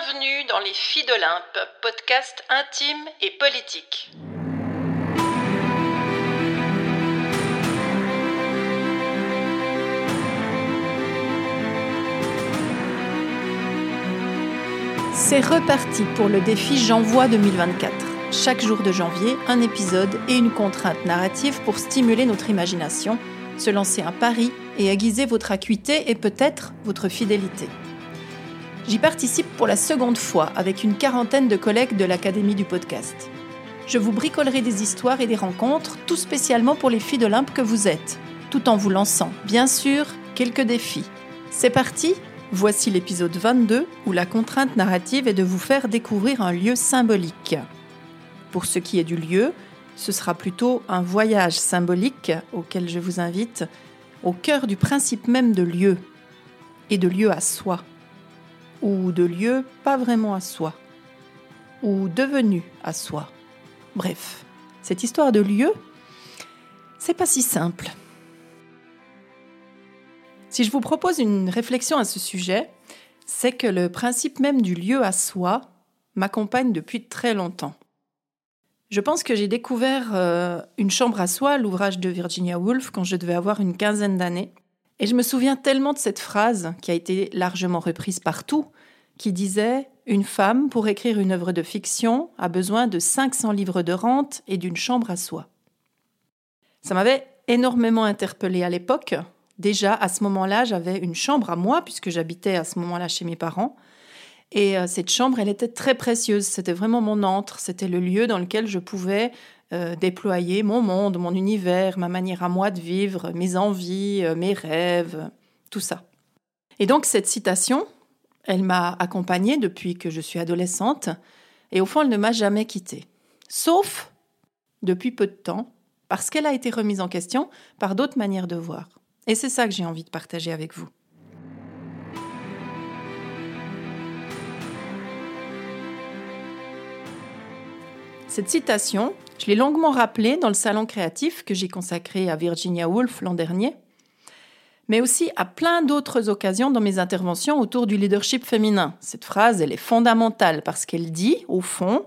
Bienvenue dans Les Filles d'Olympe, podcast intime et politique. C'est reparti pour le défi J'envoie 2024. Chaque jour de janvier, un épisode et une contrainte narrative pour stimuler notre imagination, se lancer un pari et aiguiser votre acuité et peut-être votre fidélité. J'y participe pour la seconde fois avec une quarantaine de collègues de l'Académie du podcast. Je vous bricolerai des histoires et des rencontres, tout spécialement pour les filles d'Olympe que vous êtes, tout en vous lançant, bien sûr, quelques défis. C'est parti Voici l'épisode 22 où la contrainte narrative est de vous faire découvrir un lieu symbolique. Pour ce qui est du lieu, ce sera plutôt un voyage symbolique auquel je vous invite au cœur du principe même de lieu et de lieu à soi ou de lieu pas vraiment à soi, ou devenu à soi. Bref, cette histoire de lieu, c'est pas si simple. Si je vous propose une réflexion à ce sujet, c'est que le principe même du lieu à soi m'accompagne depuis très longtemps. Je pense que j'ai découvert euh, Une chambre à soi, l'ouvrage de Virginia Woolf, quand je devais avoir une quinzaine d'années. Et je me souviens tellement de cette phrase qui a été largement reprise partout, qui disait Une femme, pour écrire une œuvre de fiction, a besoin de 500 livres de rente et d'une chambre à soi. Ça m'avait énormément interpellée à l'époque. Déjà, à ce moment-là, j'avais une chambre à moi, puisque j'habitais à ce moment-là chez mes parents. Et euh, cette chambre, elle était très précieuse. C'était vraiment mon antre. C'était le lieu dans lequel je pouvais euh, déployer mon monde, mon univers, ma manière à moi de vivre, mes envies, euh, mes rêves, tout ça. Et donc cette citation, elle m'a accompagnée depuis que je suis adolescente, et au fond, elle ne m'a jamais quittée. Sauf depuis peu de temps, parce qu'elle a été remise en question par d'autres manières de voir. Et c'est ça que j'ai envie de partager avec vous. Cette citation, je l'ai longuement rappelée dans le salon créatif que j'ai consacré à Virginia Woolf l'an dernier, mais aussi à plein d'autres occasions dans mes interventions autour du leadership féminin. Cette phrase, elle est fondamentale parce qu'elle dit, au fond,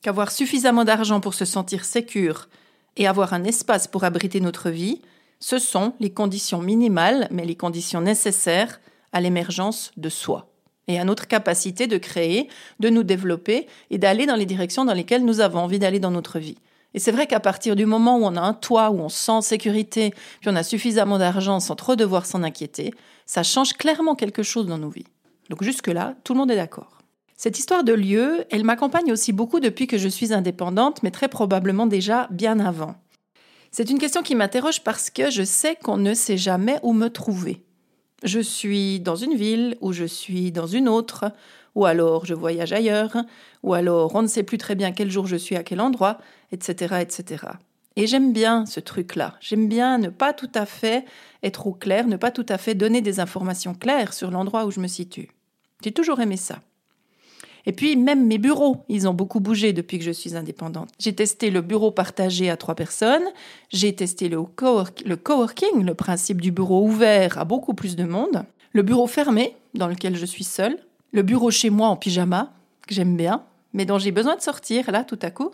qu'avoir suffisamment d'argent pour se sentir sécure et avoir un espace pour abriter notre vie, ce sont les conditions minimales, mais les conditions nécessaires à l'émergence de soi et à notre capacité de créer, de nous développer et d'aller dans les directions dans lesquelles nous avons envie d'aller dans notre vie. Et c'est vrai qu'à partir du moment où on a un toit, où on sent en sécurité, puis on a suffisamment d'argent sans trop devoir s'en inquiéter, ça change clairement quelque chose dans nos vies. Donc jusque-là, tout le monde est d'accord. Cette histoire de lieu, elle m'accompagne aussi beaucoup depuis que je suis indépendante, mais très probablement déjà bien avant. C'est une question qui m'interroge parce que je sais qu'on ne sait jamais où me trouver je suis dans une ville ou je suis dans une autre, ou alors je voyage ailleurs, ou alors on ne sait plus très bien quel jour je suis à quel endroit, etc. etc. Et j'aime bien ce truc-là. J'aime bien ne pas tout à fait être au clair, ne pas tout à fait donner des informations claires sur l'endroit où je me situe. J'ai toujours aimé ça. Et puis même mes bureaux, ils ont beaucoup bougé depuis que je suis indépendante. J'ai testé le bureau partagé à trois personnes, j'ai testé le, coworking, le principe du bureau ouvert à beaucoup plus de monde, le bureau fermé, dans lequel je suis seule, le bureau chez moi en pyjama, que j'aime bien, mais dont j'ai besoin de sortir là tout à coup,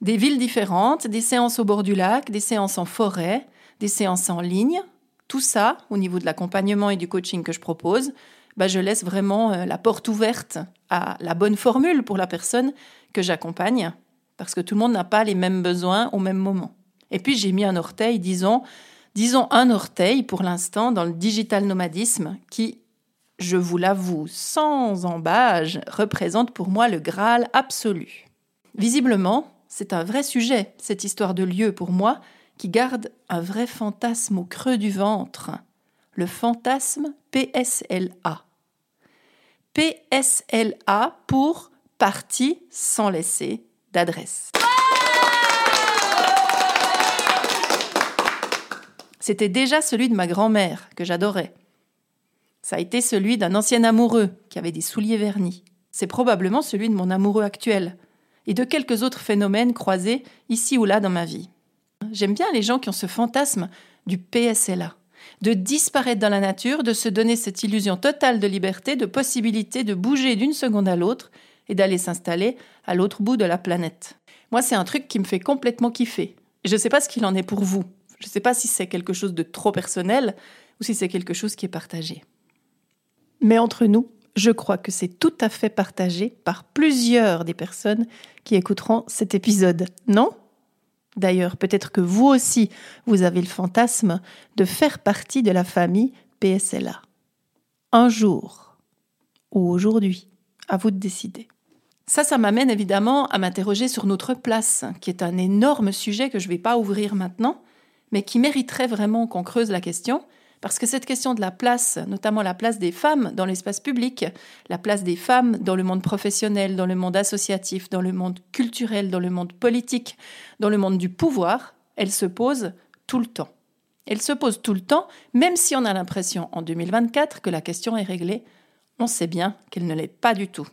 des villes différentes, des séances au bord du lac, des séances en forêt, des séances en ligne, tout ça, au niveau de l'accompagnement et du coaching que je propose, bah, je laisse vraiment euh, la porte ouverte à la bonne formule pour la personne que j'accompagne, parce que tout le monde n'a pas les mêmes besoins au même moment. Et puis j'ai mis un orteil, disons, disons un orteil pour l'instant dans le digital nomadisme qui, je vous l'avoue sans embâge, représente pour moi le Graal absolu. Visiblement, c'est un vrai sujet, cette histoire de lieu pour moi, qui garde un vrai fantasme au creux du ventre. Le fantasme PSLA. PSLA pour partie sans laisser d'adresse. C'était déjà celui de ma grand-mère, que j'adorais. Ça a été celui d'un ancien amoureux qui avait des souliers vernis. C'est probablement celui de mon amoureux actuel, et de quelques autres phénomènes croisés ici ou là dans ma vie. J'aime bien les gens qui ont ce fantasme du PSLA. De disparaître dans la nature, de se donner cette illusion totale de liberté, de possibilité de bouger d'une seconde à l'autre et d'aller s'installer à l'autre bout de la planète. Moi, c'est un truc qui me fait complètement kiffer. je ne sais pas ce qu'il en est pour vous. Je ne sais pas si c'est quelque chose de trop personnel ou si c'est quelque chose qui est partagé. Mais entre nous, je crois que c'est tout à fait partagé par plusieurs des personnes qui écouteront cet épisode, non? D'ailleurs, peut-être que vous aussi, vous avez le fantasme de faire partie de la famille PSLA. Un jour ou aujourd'hui, à vous de décider. Ça, ça m'amène évidemment à m'interroger sur notre place, qui est un énorme sujet que je ne vais pas ouvrir maintenant, mais qui mériterait vraiment qu'on creuse la question, parce que cette question de la place, notamment la place des femmes dans l'espace public, la place des femmes dans le monde professionnel, dans le monde associatif, dans le monde culturel, dans le monde politique, dans le monde du pouvoir, elle se pose tout le temps. Elle se pose tout le temps, même si on a l'impression en 2024 que la question est réglée, on sait bien qu'elle ne l'est pas du tout.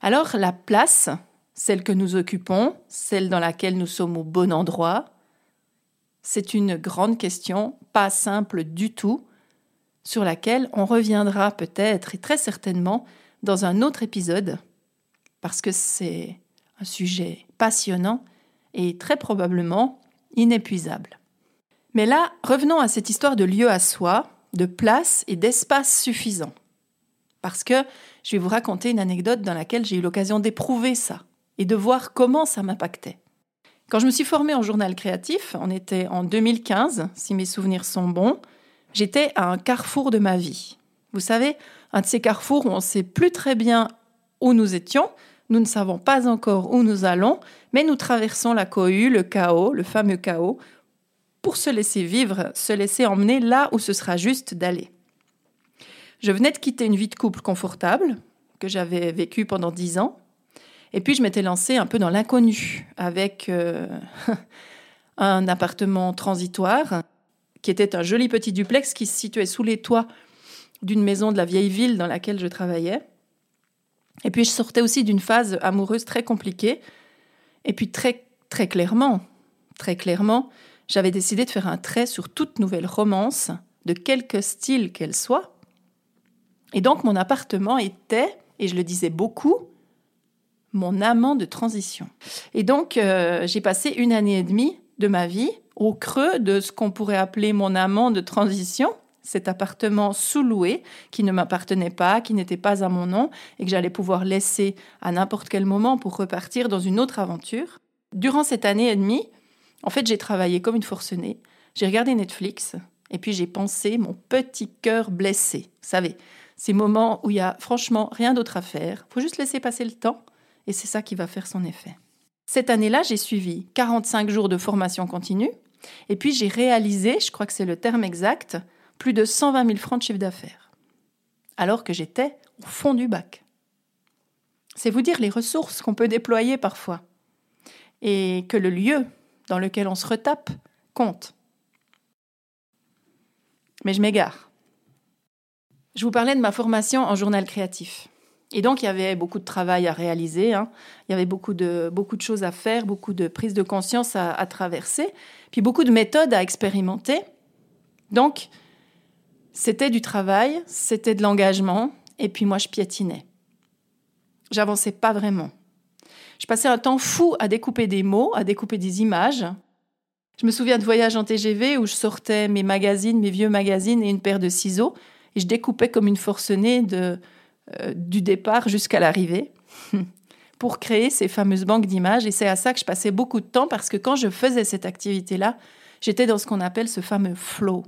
Alors la place, celle que nous occupons, celle dans laquelle nous sommes au bon endroit, c'est une grande question, pas simple du tout, sur laquelle on reviendra peut-être et très certainement dans un autre épisode, parce que c'est un sujet passionnant et très probablement inépuisable. Mais là, revenons à cette histoire de lieu à soi, de place et d'espace suffisant. Parce que je vais vous raconter une anecdote dans laquelle j'ai eu l'occasion d'éprouver ça et de voir comment ça m'impactait. Quand je me suis formée en journal créatif, on était en 2015, si mes souvenirs sont bons, j'étais à un carrefour de ma vie. Vous savez, un de ces carrefours où on ne sait plus très bien où nous étions, nous ne savons pas encore où nous allons, mais nous traversons la cohue, le chaos, le fameux chaos, pour se laisser vivre, se laisser emmener là où ce sera juste d'aller. Je venais de quitter une vie de couple confortable, que j'avais vécue pendant dix ans, et puis je m'étais lancée un peu dans l'inconnu avec euh, un appartement transitoire qui était un joli petit duplex qui se situait sous les toits d'une maison de la vieille ville dans laquelle je travaillais. Et puis je sortais aussi d'une phase amoureuse très compliquée. Et puis très très clairement, très clairement, j'avais décidé de faire un trait sur toute nouvelle romance, de quelque style qu'elle soit. Et donc mon appartement était, et je le disais beaucoup, mon amant de transition. Et donc, euh, j'ai passé une année et demie de ma vie au creux de ce qu'on pourrait appeler mon amant de transition, cet appartement sous-loué qui ne m'appartenait pas, qui n'était pas à mon nom et que j'allais pouvoir laisser à n'importe quel moment pour repartir dans une autre aventure. Durant cette année et demie, en fait, j'ai travaillé comme une forcenée. J'ai regardé Netflix et puis j'ai pensé mon petit cœur blessé. Vous savez, ces moments où il y a franchement rien d'autre à faire. Faut juste laisser passer le temps et c'est ça qui va faire son effet. Cette année-là, j'ai suivi 45 jours de formation continue, et puis j'ai réalisé, je crois que c'est le terme exact, plus de 120 000 francs de chiffre d'affaires, alors que j'étais au fond du bac. C'est vous dire les ressources qu'on peut déployer parfois, et que le lieu dans lequel on se retape compte. Mais je m'égare. Je vous parlais de ma formation en journal créatif. Et donc, il y avait beaucoup de travail à réaliser. Hein. Il y avait beaucoup de, beaucoup de choses à faire, beaucoup de prise de conscience à, traverser, puis beaucoup de méthodes à expérimenter. Donc, c'était du travail, c'était de l'engagement, et puis moi, je piétinais. J'avançais pas vraiment. Je passais un temps fou à découper des mots, à découper des images. Je me souviens de voyages en TGV où je sortais mes magazines, mes vieux magazines et une paire de ciseaux, et je découpais comme une forcenée de, du départ jusqu'à l'arrivée pour créer ces fameuses banques d'images. Et c'est à ça que je passais beaucoup de temps parce que quand je faisais cette activité-là, j'étais dans ce qu'on appelle ce fameux flow.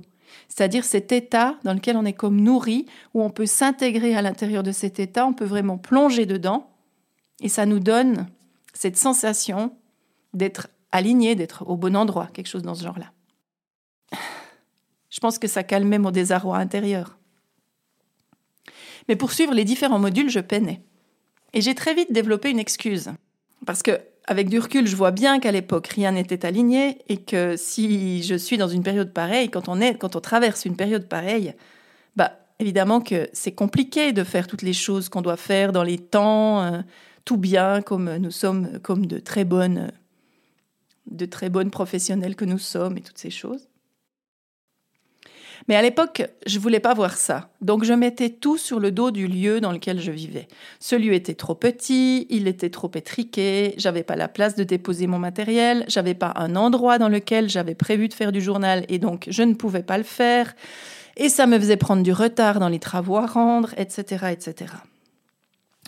C'est-à-dire cet état dans lequel on est comme nourri, où on peut s'intégrer à l'intérieur de cet état, on peut vraiment plonger dedans, et ça nous donne cette sensation d'être aligné, d'être au bon endroit, quelque chose dans ce genre-là. Je pense que ça calmait mon désarroi intérieur. Mais pour suivre les différents modules, je peinais. Et j'ai très vite développé une excuse. Parce que, avec du recul, je vois bien qu'à l'époque, rien n'était aligné et que si je suis dans une période pareille, quand on, est, quand on traverse une période pareille, bah, évidemment que c'est compliqué de faire toutes les choses qu'on doit faire dans les temps, euh, tout bien, comme nous sommes, comme de très bonnes, de très bonnes professionnelles que nous sommes et toutes ces choses. Mais à l'époque, je voulais pas voir ça. Donc je mettais tout sur le dos du lieu dans lequel je vivais. Ce lieu était trop petit, il était trop étriqué, j'avais pas la place de déposer mon matériel, j'avais pas un endroit dans lequel j'avais prévu de faire du journal et donc je ne pouvais pas le faire. Et ça me faisait prendre du retard dans les travaux à rendre, etc., etc.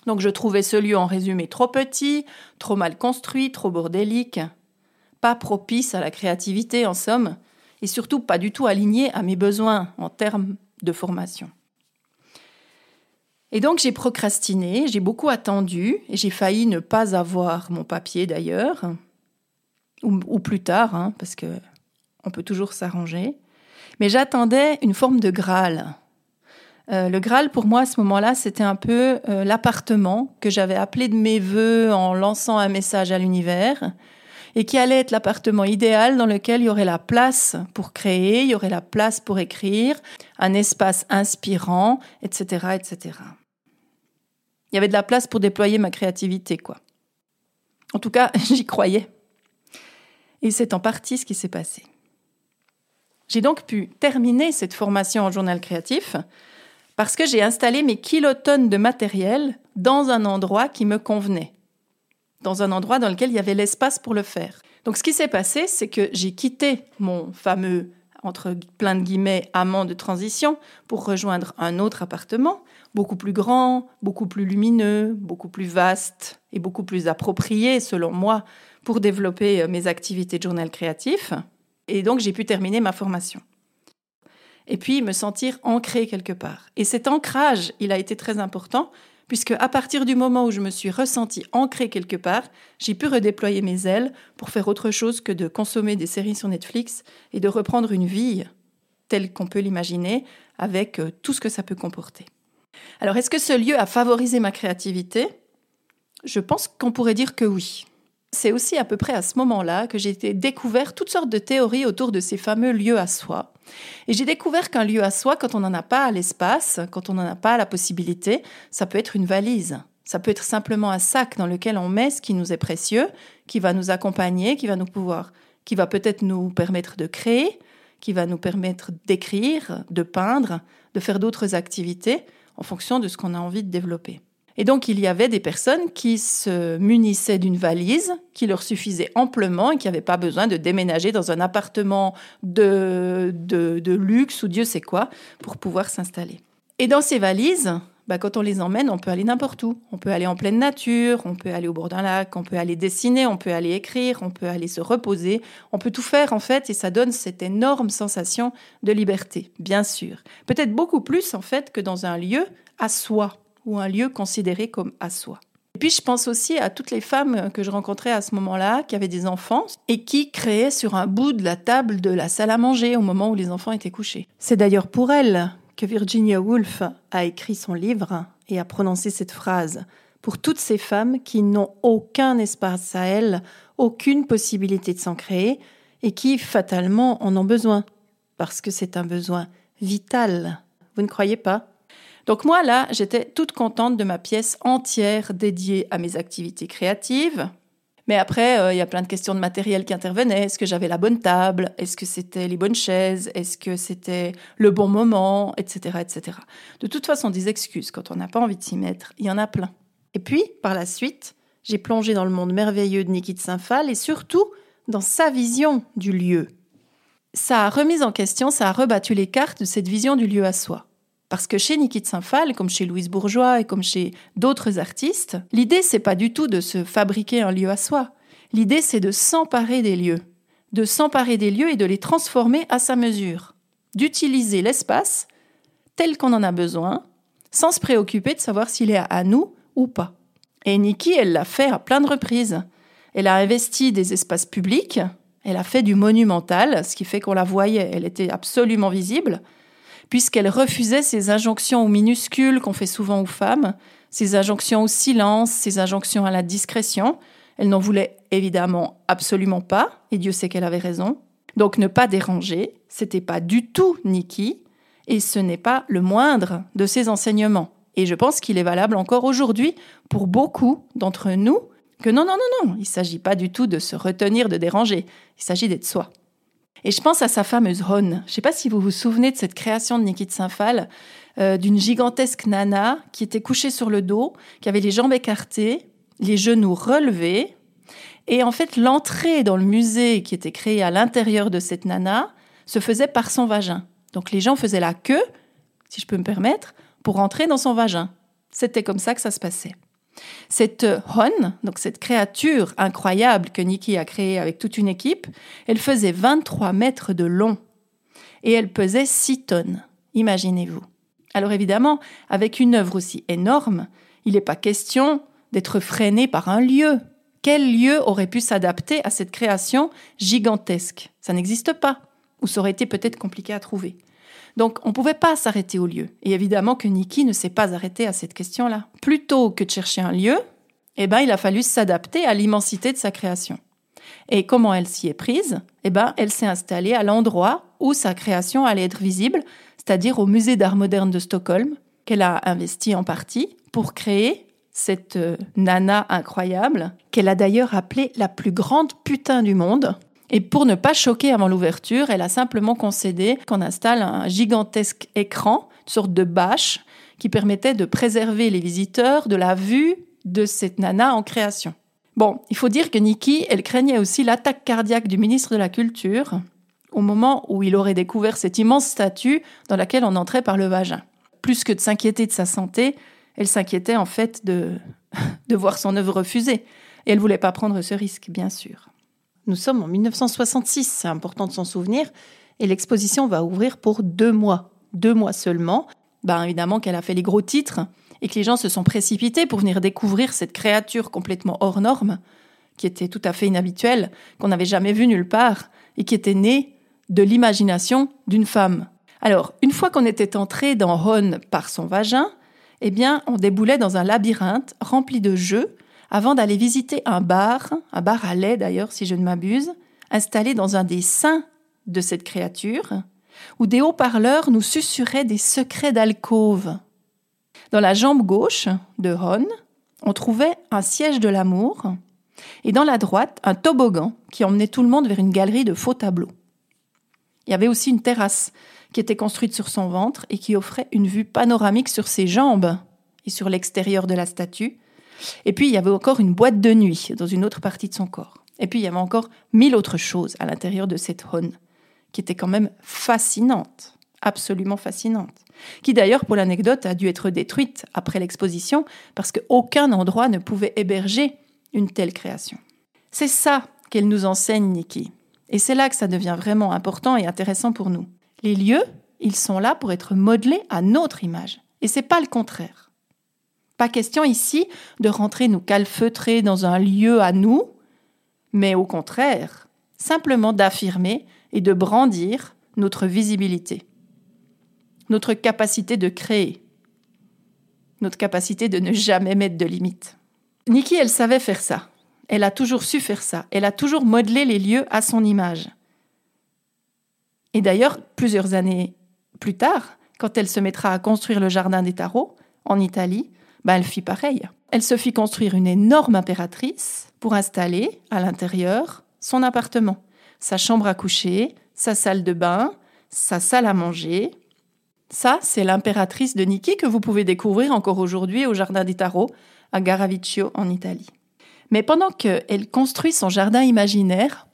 Donc je trouvais ce lieu en résumé trop petit, trop mal construit, trop bordélique, pas propice à la créativité en somme, et surtout pas du tout aligné à mes besoins en termes de formation. Et donc j'ai procrastiné, j'ai beaucoup attendu, et j'ai failli ne pas avoir mon papier d'ailleurs, ou, plus tard, hein, parce que on peut toujours s'arranger. Mais j'attendais une forme de Graal. Euh, le Graal, pour moi, à ce moment-là, c'était un peu euh, l'appartement que j'avais appelé de mes voeux en lançant un message à l'univers, et qui allait être l'appartement idéal dans lequel il y aurait la place pour créer, il y aurait la place pour écrire, un espace inspirant, etc., etc. Il y avait de la place pour déployer ma créativité, quoi. En tout cas, j'y croyais. Et c'est en partie ce qui s'est passé. J'ai donc pu terminer cette formation en journal créatif parce que j'ai installé mes kilotonnes de matériel dans un endroit qui me convenait dans un endroit dans lequel il y avait l'espace pour le faire. Donc ce qui s'est passé, c'est que j'ai quitté mon fameux, entre plein de guillemets, amant de transition pour rejoindre un autre appartement, beaucoup plus grand, beaucoup plus lumineux, beaucoup plus vaste et beaucoup plus approprié, selon moi, pour développer euh, mes activités de journal créatif. Et donc j'ai pu terminer ma formation. Et puis me sentir ancré quelque part. Et cet ancrage, il a été très important puisque à partir du moment où je me suis ressentie ancrée quelque part, j'ai pu redéployer mes ailes pour faire autre chose que de consommer des séries sur Netflix et de reprendre une vie telle qu'on peut l'imaginer, avec euh, tout ce que ça peut comporter. Alors, est-ce que ce lieu a favorisé ma créativité? Je pense qu'on pourrait dire que oui. C'est aussi à peu près à ce moment-là que j'ai découvert toutes sortes de théories autour de ces fameux lieux à soi. Et j'ai découvert qu'un lieu à soi, quand on n'en a pas l'espace, quand on n'en a pas la possibilité, ça peut être une valise. Ça peut être simplement un sac dans lequel on met ce qui nous est précieux, qui va nous accompagner, qui va nous pouvoir, qui va peut-être nous permettre de créer, qui va nous permettre d'écrire, de peindre, de faire d'autres activités en fonction de ce qu'on a envie de développer. Et donc, il y avait des personnes qui se munissaient d'une valise qui leur suffisait amplement et qui n'avaient pas besoin de déménager dans un appartement de, de, luxe ou Dieu sait quoi pour pouvoir s'installer. Et dans ces valises, bah, quand on les emmène, on peut aller n'importe où. On peut aller en pleine nature, on peut aller au bord d'un lac, on peut aller dessiner, on peut aller écrire, on peut aller se reposer. On peut tout faire en fait et ça donne cette énorme sensation de liberté, bien sûr. Peut-être beaucoup plus en fait que dans un lieu à soi ou un lieu considéré comme à soi. Et puis je pense aussi à toutes les femmes que je rencontrais à ce moment-là, qui avaient des enfants et qui créaient sur un bout de la table de la salle à manger au moment où les enfants étaient couchés. C'est d'ailleurs pour elles que Virginia Woolf a écrit son livre et a prononcé cette phrase. Pour toutes ces femmes qui n'ont aucun espace à elles, aucune possibilité de s'en créer et qui fatalement en ont besoin, parce que c'est un besoin vital. Vous ne croyez pas? Donc moi, là, j'étais toute contente de ma pièce entière dédiée à mes activités créatives. Mais après, euh, il y a plein de questions de matériel qui intervenaient. Est-ce que j'avais la bonne table? Est-ce que c'était les bonnes chaises? Est-ce que c'était le bon moment? Etc. etc. De toute façon, des excuses, quand on n'a pas envie de s'y mettre, il y en a plein. Et puis, par la suite, j'ai plongé dans le monde merveilleux de Niki de Saint-Phal et surtout dans sa vision du lieu. Ça a remis en question, ça a rebattu les cartes de cette vision du lieu à soi. Parce que chez Niki de Saint-Phal, comme chez Louise Bourgeois et comme chez d'autres artistes, l'idée c'est pas du tout de se fabriquer un lieu à soi. L'idée c'est de s'emparer des lieux, de s'emparer des lieux et de les transformer à sa mesure, d'utiliser l'espace tel qu'on en a besoin, sans se préoccuper de savoir s'il est à nous ou pas. Et Niki, elle l'a fait à plein de reprises. Elle a investi des espaces publics, elle a fait du monumental, ce qui fait qu'on la voyait, elle était absolument visible puisqu'elle refusait ces injonctions aux minuscules qu'on fait souvent aux femmes, ces injonctions au silence, ces injonctions à la discrétion. Elle n'en voulait évidemment absolument pas, et Dieu sait qu'elle avait raison. Donc ne pas déranger, c'était pas du tout Niki, et ce n'est pas le moindre de ses enseignements. Et je pense qu'il est valable encore aujourd'hui pour beaucoup d'entre nous que non, non, non, non, il ne s'agit pas du tout de se retenir de déranger, il s'agit d'être soi. Et je pense à sa fameuse Hon. Je ne sais pas si vous vous souvenez de cette création de Niki de Saint-Phal, euh, d'une gigantesque nana qui était couchée sur le dos, qui avait les jambes écartées, les genoux relevés. Et en fait, l'entrée dans le musée qui était créé à l'intérieur de cette nana se faisait par son vagin. Donc les gens faisaient la queue, si je peux me permettre, pour entrer dans son vagin. C'était comme ça que ça se passait. Cette Hon, donc cette créature incroyable que Nikki a créée avec toute une équipe, elle faisait 23 mètres de long et elle pesait 6 tonnes. Imaginez-vous. Alors évidemment, avec une œuvre aussi énorme, il n'est pas question d'être freiné par un lieu. Quel lieu aurait pu s'adapter à cette création gigantesque? Ça n'existe pas, ou ça aurait été peut-être compliqué à trouver. Donc on ne pouvait pas s'arrêter au lieu. Et évidemment que Niki ne s'est pas arrêté à cette question-là. Plutôt que de chercher un lieu, eh ben, il a fallu s'adapter à l'immensité de sa création. Et comment elle s'y est prise? Eh ben, elle s'est installée à l'endroit où sa création allait être visible, c'est-à-dire au musée d'art moderne de Stockholm, qu'elle a investi en partie pour créer cette euh, nana incroyable, qu'elle a d'ailleurs appelée la plus grande putain du monde, et pour ne pas choquer avant l'ouverture, elle a simplement concédé qu'on installe un gigantesque écran, une sorte de bâche, qui permettait de préserver les visiteurs de la vue de cette nana en création. Bon, il faut dire que Nikki, elle craignait aussi l'attaque cardiaque du ministre de la Culture au moment où il aurait découvert cette immense statue dans laquelle on entrait par le vagin. Plus que de s'inquiéter de sa santé, elle s'inquiétait en fait de, de voir son œuvre refusée. Et elle voulait pas prendre ce risque, bien sûr. Nous sommes en 1966, c'est important de s'en souvenir, et l'exposition va ouvrir pour deux mois. Deux mois seulement. Ben, évidemment qu'elle a fait les gros titres et que les gens se sont précipités pour venir découvrir cette créature complètement hors norme, qui était tout à fait inhabituelle, qu'on n'avait jamais vue nulle part, et qui était née de l'imagination d'une femme. Alors, une fois qu'on était entré dans Hon par son vagin, eh bien, on déboulait dans un labyrinthe rempli de jeux avant d'aller visiter un bar, un bar à lait d'ailleurs si je ne m'abuse, installé dans un des seins de cette créature, où des haut-parleurs nous susurraient des secrets d'alcôve. Dans la jambe gauche de Hon, on trouvait un siège de l'amour, et dans la droite, un toboggan qui emmenait tout le monde vers une galerie de faux tableaux. Il y avait aussi une terrasse qui était construite sur son ventre et qui offrait une vue panoramique sur ses jambes et sur l'extérieur de la statue, et puis, il y avait encore une boîte de nuit dans une autre partie de son corps. Et puis, il y avait encore mille autres choses à l'intérieur de cette Hon, qui était quand même fascinante, absolument fascinante. Qui d'ailleurs, pour l'anecdote, a dû être détruite après l'exposition, parce qu'aucun endroit ne pouvait héberger une telle création. C'est ça qu'elle nous enseigne, Nikki. Et c'est là que ça devient vraiment important et intéressant pour nous. Les lieux, ils sont là pour être modelés à notre image. Et c'est pas le contraire. Pas question ici de rentrer nous calfeutrer dans un lieu à nous, mais au contraire, simplement d'affirmer et de brandir notre visibilité, notre capacité de créer, notre capacité de ne jamais mettre de limites. Nikki, elle savait faire ça. Elle a toujours su faire ça. Elle a toujours modelé les lieux à son image. Et d'ailleurs, plusieurs années plus tard, quand elle se mettra à construire le jardin des tarots en Italie, bah, elle fit pareil. Elle se fit construire une énorme impératrice pour installer à l'intérieur son appartement, sa chambre à coucher, sa salle de bain, sa salle à manger. Ça, c'est l'impératrice de Niki que vous pouvez découvrir encore aujourd'hui au Jardin des Tarots à Garaviccio en Italie. Mais pendant qu'elle construit son jardin imaginaire,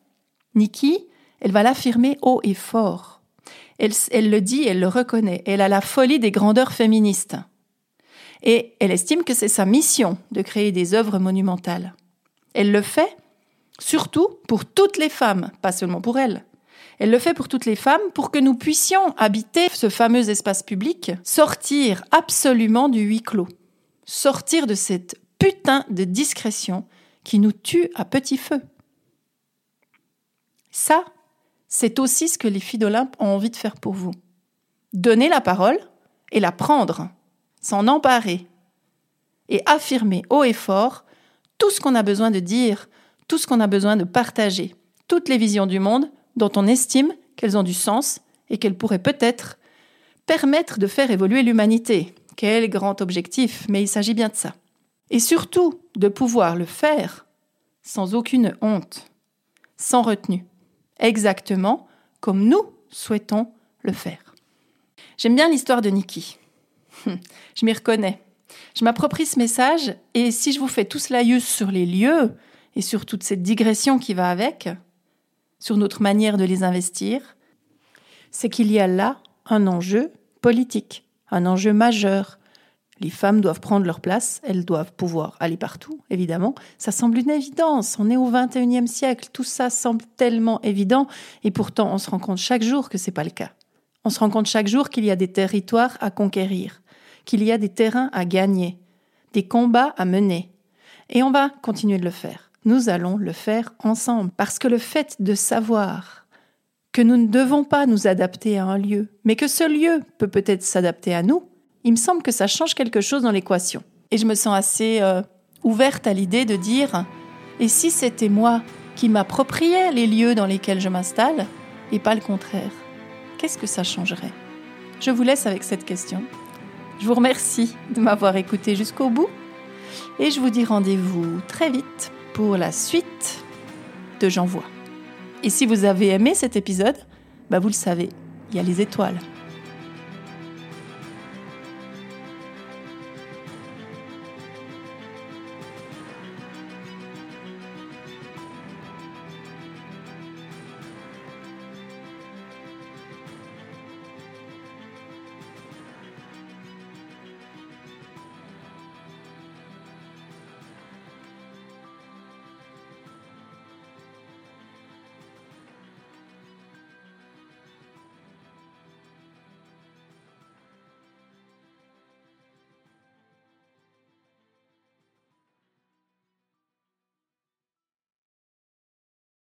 Niki, elle va l'affirmer haut et fort. Elle, elle le dit, elle le reconnaît. Elle a la folie des grandeurs féministes et elle estime que c'est sa mission de créer des œuvres monumentales. Elle le fait surtout pour toutes les femmes, pas seulement pour elle. Elle le fait pour toutes les femmes pour que nous puissions habiter ce fameux espace public, sortir absolument du huis clos, sortir de cette putain de discrétion qui nous tue à petit feu. Ça, c'est aussi ce que les filles d'Olympe ont envie de faire pour vous. Donner la parole et la prendre s'en emparer et affirmer haut et fort tout ce qu'on a besoin de dire, tout ce qu'on a besoin de partager, toutes les visions du monde dont on estime qu'elles ont du sens et qu'elles pourraient peut-être permettre de faire évoluer l'humanité. Quel grand objectif, mais il s'agit bien de ça. Et surtout de pouvoir le faire sans aucune honte, sans retenue, exactement comme nous souhaitons le faire. J'aime bien l'histoire de Nikki. Je m'y reconnais. Je m'approprie ce message et si je vous fais tout cela sur les lieux et sur toute cette digression qui va avec, sur notre manière de les investir, c'est qu'il y a là un enjeu politique, un enjeu majeur. Les femmes doivent prendre leur place, elles doivent pouvoir aller partout, évidemment. Ça semble une évidence, on est au 21e siècle, tout ça semble tellement évident, et pourtant on se rend compte chaque jour que ce n'est pas le cas. On se rend compte chaque jour qu'il y a des territoires à conquérir, qu'il y a des terrains à gagner, des combats à mener. Et on va continuer de le faire. Nous allons le faire ensemble, parce que le fait de savoir que nous ne devons pas nous adapter à un lieu, mais que ce lieu peut peut-être s'adapter à nous, il me semble que ça change quelque chose dans l'équation. Et je me sens assez euh, ouverte à l'idée de dire, et si c'était moi qui m'appropriais les lieux dans lesquels je m'installe, et pas le contraire, qu'est-ce que ça changerait? Je vous laisse avec cette question. Je vous remercie de m'avoir écouté jusqu'au bout et je vous dis rendez-vous très vite pour la suite de J'envoie. Et si vous avez aimé cet épisode, bah vous le savez, il y a les étoiles.